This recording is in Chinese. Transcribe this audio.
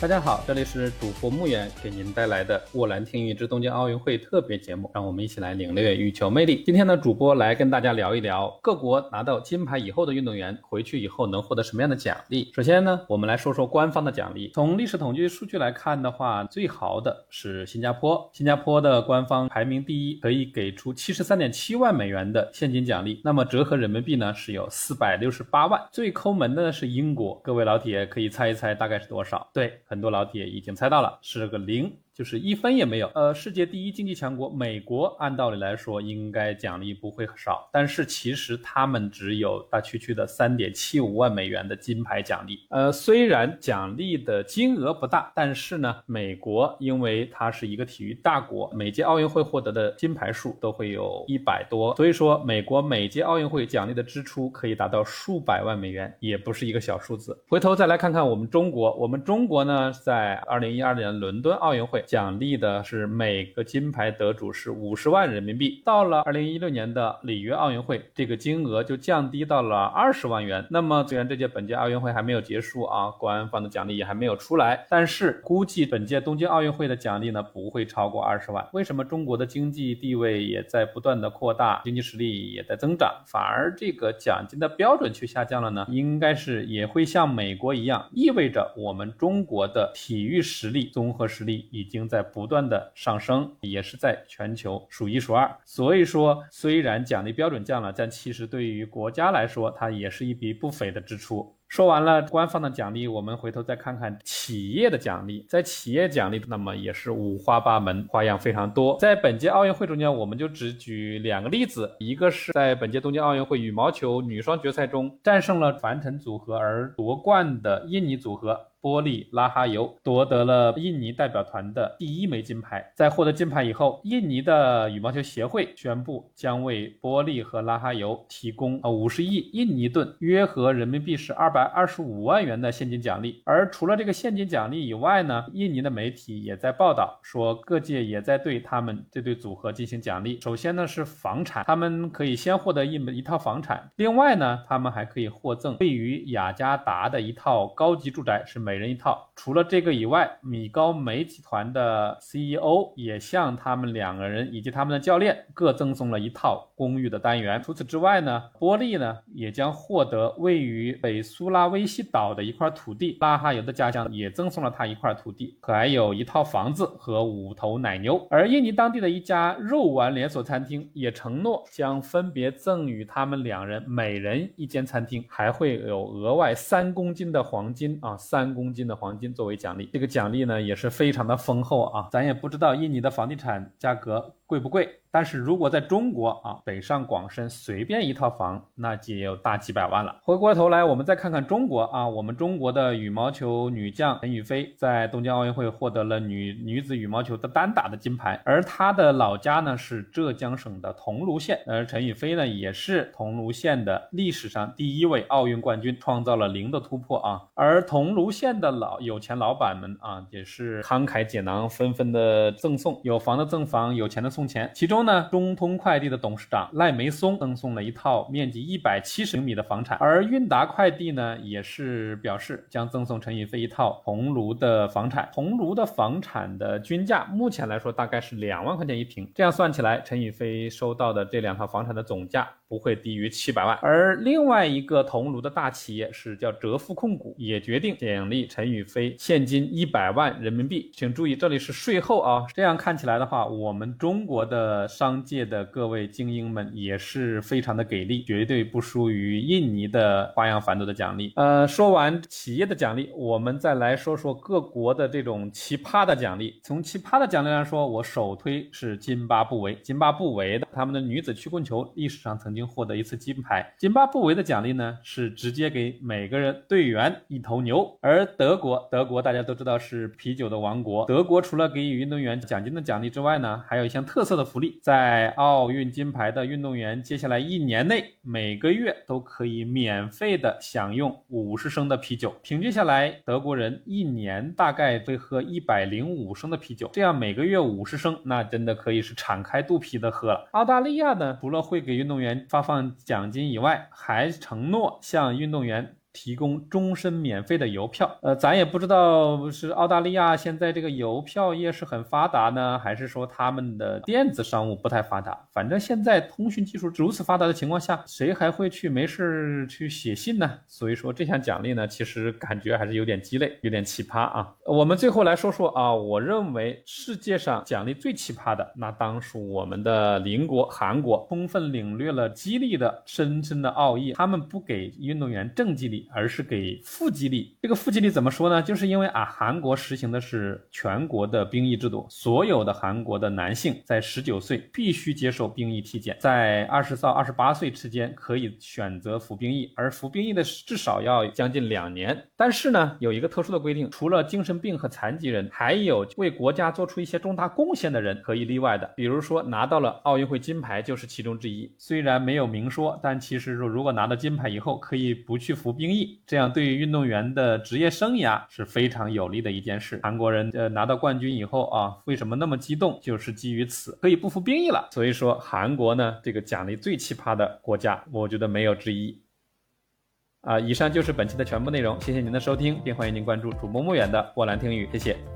大家好，这里是主播穆远给您带来的沃兰听雨之东京奥运会特别节目，让我们一起来领略羽球魅力。今天呢，主播来跟大家聊一聊各国拿到金牌以后的运动员回去以后能获得什么样的奖励。首先呢，我们来说说官方的奖励。从历史统计数据来看的话，最豪的是新加坡，新加坡的官方排名第一，可以给出七十三点七万美元的现金奖励，那么折合人民币呢是有四百六十八万。最抠门的呢是英国，各位老铁可以猜一猜大概是多少？对。很多老铁已经猜到了，是个零。就是一分也没有。呃，世界第一经济强国美国，按道理来说应该奖励不会少，但是其实他们只有大区区的三点七五万美元的金牌奖励。呃，虽然奖励的金额不大，但是呢，美国因为它是一个体育大国，每届奥运会获得的金牌数都会有一百多，所以说美国每届奥运会奖励的支出可以达到数百万美元，也不是一个小数字。回头再来看看我们中国，我们中国呢，在二零一二年伦敦奥运会。奖励的是每个金牌得主是五十万人民币。到了二零一六年的里约奥运会，这个金额就降低到了二十万元。那么虽然这届本届奥运会还没有结束啊，官方的奖励也还没有出来，但是估计本届东京奥运会的奖励呢不会超过二十万。为什么中国的经济地位也在不断的扩大，经济实力也在增长，反而这个奖金的标准却下降了呢？应该是也会像美国一样，意味着我们中国的体育实力、综合实力已经。已经在不断的上升，也是在全球数一数二。所以说，虽然奖励标准降了，但其实对于国家来说，它也是一笔不菲的支出。说完了官方的奖励，我们回头再看看企业的奖励。在企业奖励，那么也是五花八门，花样非常多。在本届奥运会中间，我们就只举两个例子，一个是在本届东京奥运会羽毛球女双决赛中战胜了樊晨组合而夺冠的印尼组合。波利拉哈尤夺得了印尼代表团的第一枚金牌。在获得金牌以后，印尼的羽毛球协会宣布将为波利和拉哈尤提供呃五十亿印尼盾，约合人民币是二百二十五万元的现金奖励。而除了这个现金奖励以外呢，印尼的媒体也在报道说，各界也在对他们这对组合进行奖励。首先呢是房产，他们可以先获得一一套房产，另外呢，他们还可以获赠位于雅加达的一套高级住宅，是每人一套。除了这个以外，米高梅集团的 CEO 也向他们两个人以及他们的教练各赠送了一套公寓的单元。除此之外呢，波利呢也将获得位于北苏苏拉威西岛的一块土地。拉哈尤的家乡也赠送了他一块土地，还有一套房子和五头奶牛。而印尼当地的一家肉丸连锁餐厅也承诺将分别赠予他们两人每人一间餐厅，还会有额外三公斤的黄金啊，三。公斤的黄金作为奖励，这个奖励呢也是非常的丰厚啊，咱也不知道印尼的房地产价格贵不贵。但是如果在中国啊，北上广深随便一套房，那就有大几百万了。回过头来，我们再看看中国啊，我们中国的羽毛球女将陈雨菲在东京奥运会获得了女女子羽毛球的单打的金牌，而她的老家呢是浙江省的桐庐县，而陈雨菲呢也是桐庐县的历史上第一位奥运冠军，创造了零的突破啊。而桐庐县的老有钱老板们啊，也是慷慨解囊，纷纷的赠送，有房的赠房，有钱的送钱，其中。呢，中通快递的董事长赖梅松赠送了一套面积一百七十平米的房产，而韵达快递呢，也是表示将赠送陈宇飞一套桐庐的房产。桐庐的房产的均价目前来说大概是两万块钱一平，这样算起来，陈宇飞收到的这两套房产的总价不会低于七百万。而另外一个桐庐的大企业是叫浙富控股，也决定奖励陈宇飞现金一百万人民币。请注意，这里是税后啊。这样看起来的话，我们中国的。商界的各位精英们也是非常的给力，绝对不输于印尼的花样繁多的奖励。呃，说完企业的奖励，我们再来说说各国的这种奇葩的奖励。从奇葩的奖励来说，我首推是津巴布韦。津巴布韦的他们的女子曲棍球历史上曾经获得一次金牌。津巴布韦的奖励呢是直接给每个人队员一头牛。而德国，德国大家都知道是啤酒的王国。德国除了给予运动员奖金的奖励之外呢，还有一项特色的福利。在奥运金牌的运动员，接下来一年内每个月都可以免费的享用五十升的啤酒。平均下来，德国人一年大概会喝一百零五升的啤酒，这样每个月五十升，那真的可以是敞开肚皮的喝了。澳大利亚呢，除了会给运动员发放奖金以外，还承诺向运动员。提供终身免费的邮票。呃，咱也不知道是澳大利亚现在这个邮票业是很发达呢，还是说他们的电子商务不太发达。反正现在通讯技术如此发达的情况下，谁还会去没事去写信呢？所以说这项奖励呢，其实感觉还是有点鸡肋，有点奇葩啊。我们最后来说说啊，我认为世界上奖励最奇葩的，那当属我们的邻国韩国，充分领略了激励的深深的奥义。他们不给运动员正激励。而是给负激励，这个负激励怎么说呢？就是因为啊，韩国实行的是全国的兵役制度，所有的韩国的男性在十九岁必须接受兵役体检，在二十到二十八岁之间可以选择服兵役，而服兵役的至少要将近两年。但是呢，有一个特殊的规定，除了精神病和残疾人，还有为国家做出一些重大贡献的人可以例外的，比如说拿到了奥运会金牌就是其中之一。虽然没有明说，但其实如如果拿到金牌以后可以不去服兵役。这样对于运动员的职业生涯是非常有利的一件事。韩国人呃拿到冠军以后啊，为什么那么激动？就是基于此，可以不服兵役了。所以说韩国呢，这个奖励最奇葩的国家，我觉得没有之一。啊，以上就是本期的全部内容，谢谢您的收听，并欢迎您关注主播莫远的沃兰听语，谢谢。